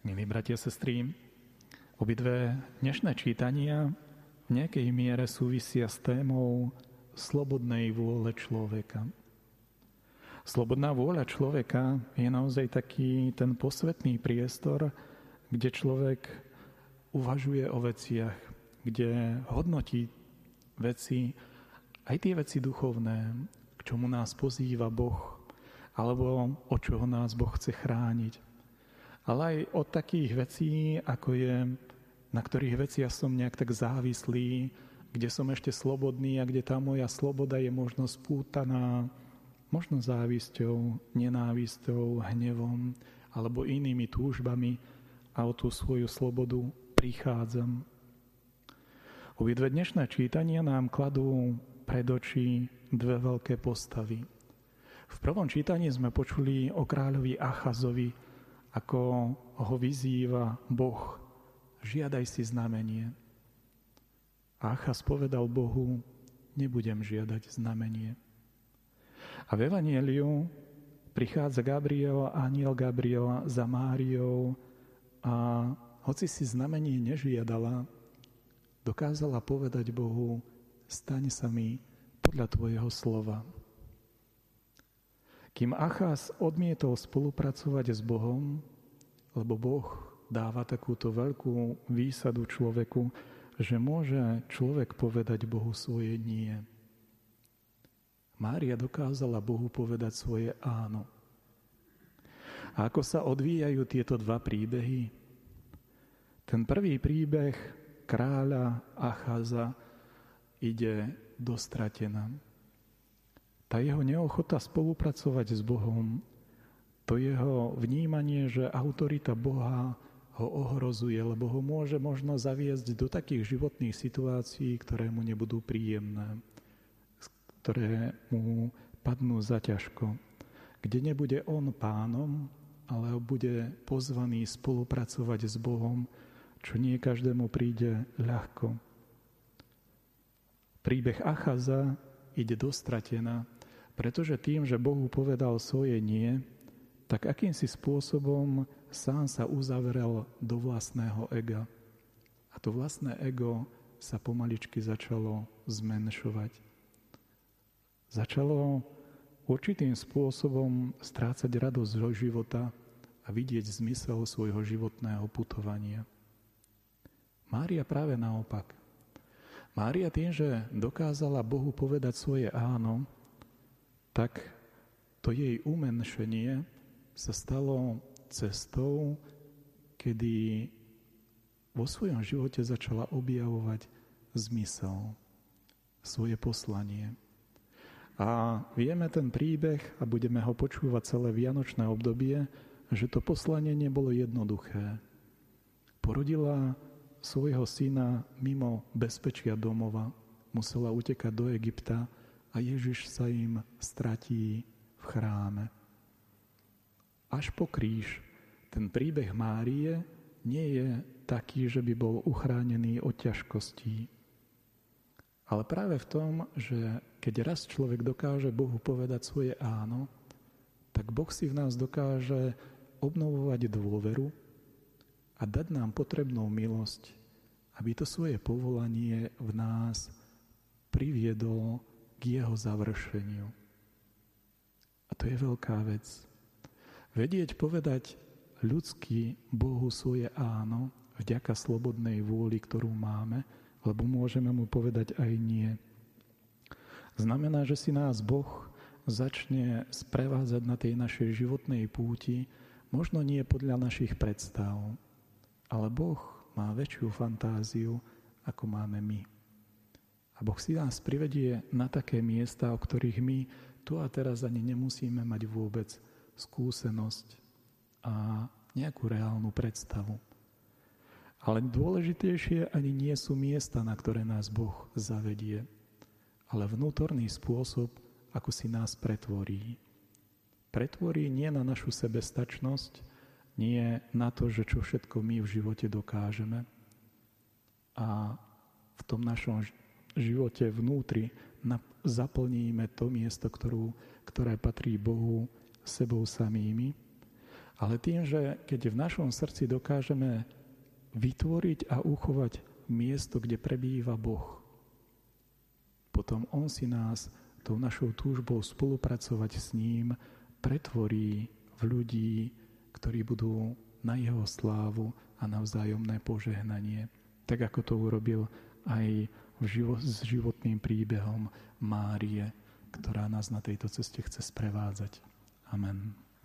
Milí bratia a sestry, obidve dnešné čítania v nejakej miere súvisia s témou slobodnej vôle človeka. Slobodná vôľa človeka je naozaj taký ten posvetný priestor, kde človek uvažuje o veciach, kde hodnotí veci, aj tie veci duchovné, k čomu nás pozýva Boh, alebo o čoho nás Boh chce chrániť ale aj od takých vecí, ako je, na ktorých veciach som nejak tak závislý, kde som ešte slobodný a kde tá moja sloboda je možno spútaná možno závisťou, nenávisťou, hnevom alebo inými túžbami a o tú svoju slobodu prichádzam. Obidve dnešné čítania nám kladú pred oči dve veľké postavy. V prvom čítaní sme počuli o kráľovi Achazovi, ako ho vyzýva Boh, žiadaj si znamenie. A Achaz povedal Bohu, nebudem žiadať znamenie. A v Evangeliu prichádza Gabriel, aniel Gabriel za Máriou a hoci si znamenie nežiadala, dokázala povedať Bohu, staň sa mi podľa Tvojho slova. Kým Achaz odmietol spolupracovať s Bohom, lebo Boh dáva takúto veľkú výsadu človeku, že môže človek povedať Bohu svoje nie. Mária dokázala Bohu povedať svoje áno. A ako sa odvíjajú tieto dva príbehy? Ten prvý príbeh kráľa Achaza ide dostratená. Tá jeho neochota spolupracovať s Bohom, to jeho vnímanie, že autorita Boha ho ohrozuje, lebo ho môže možno zaviesť do takých životných situácií, ktoré mu nebudú príjemné, ktoré mu padnú za ťažko, kde nebude on pánom, ale bude pozvaný spolupracovať s Bohom, čo nie každému príde ľahko. Príbeh Achaza ide dostratená, pretože tým, že Bohu povedal svoje nie, tak akýmsi spôsobom sám sa uzavrel do vlastného ega. A to vlastné ego sa pomaličky začalo zmenšovať. Začalo určitým spôsobom strácať radosť zo života a vidieť zmysel svojho životného putovania. Mária práve naopak. Mária tým, že dokázala Bohu povedať svoje áno, tak to jej umenšenie sa stalo cestou, kedy vo svojom živote začala objavovať zmysel, svoje poslanie. A vieme ten príbeh a budeme ho počúvať celé vianočné obdobie, že to poslanie nebolo jednoduché. Porodila svojho syna mimo bezpečia domova, musela utekať do Egypta, a Ježiš sa im stratí v chráme. Až po kríž. Ten príbeh Márie nie je taký, že by bol uchránený od ťažkostí. Ale práve v tom, že keď raz človek dokáže Bohu povedať svoje áno, tak Boh si v nás dokáže obnovovať dôveru a dať nám potrebnú milosť, aby to svoje povolanie v nás priviedol k jeho završeniu. A to je veľká vec. Vedieť povedať ľudský Bohu svoje áno vďaka slobodnej vôli, ktorú máme, lebo môžeme mu povedať aj nie. Znamená, že si nás Boh začne sprevádzať na tej našej životnej púti, možno nie podľa našich predstav, ale Boh má väčšiu fantáziu, ako máme my. A Boh si nás privedie na také miesta, o ktorých my tu a teraz ani nemusíme mať vôbec skúsenosť a nejakú reálnu predstavu. Ale dôležitejšie ani nie sú miesta, na ktoré nás Boh zavedie, ale vnútorný spôsob, ako si nás pretvorí. Pretvorí nie na našu sebestačnosť, nie na to, že čo všetko my v živote dokážeme. A v tom našom živote vnútri zaplníme to miesto, ktorú, ktoré patrí Bohu sebou samými, ale tým, že keď v našom srdci dokážeme vytvoriť a uchovať miesto, kde prebýva Boh, potom On si nás tou našou túžbou spolupracovať s ním pretvorí v ľudí, ktorí budú na Jeho slávu a na vzájomné požehnanie, tak ako to urobil aj v živo- s životným príbehom Márie, ktorá nás na tejto ceste chce sprevádzať. Amen.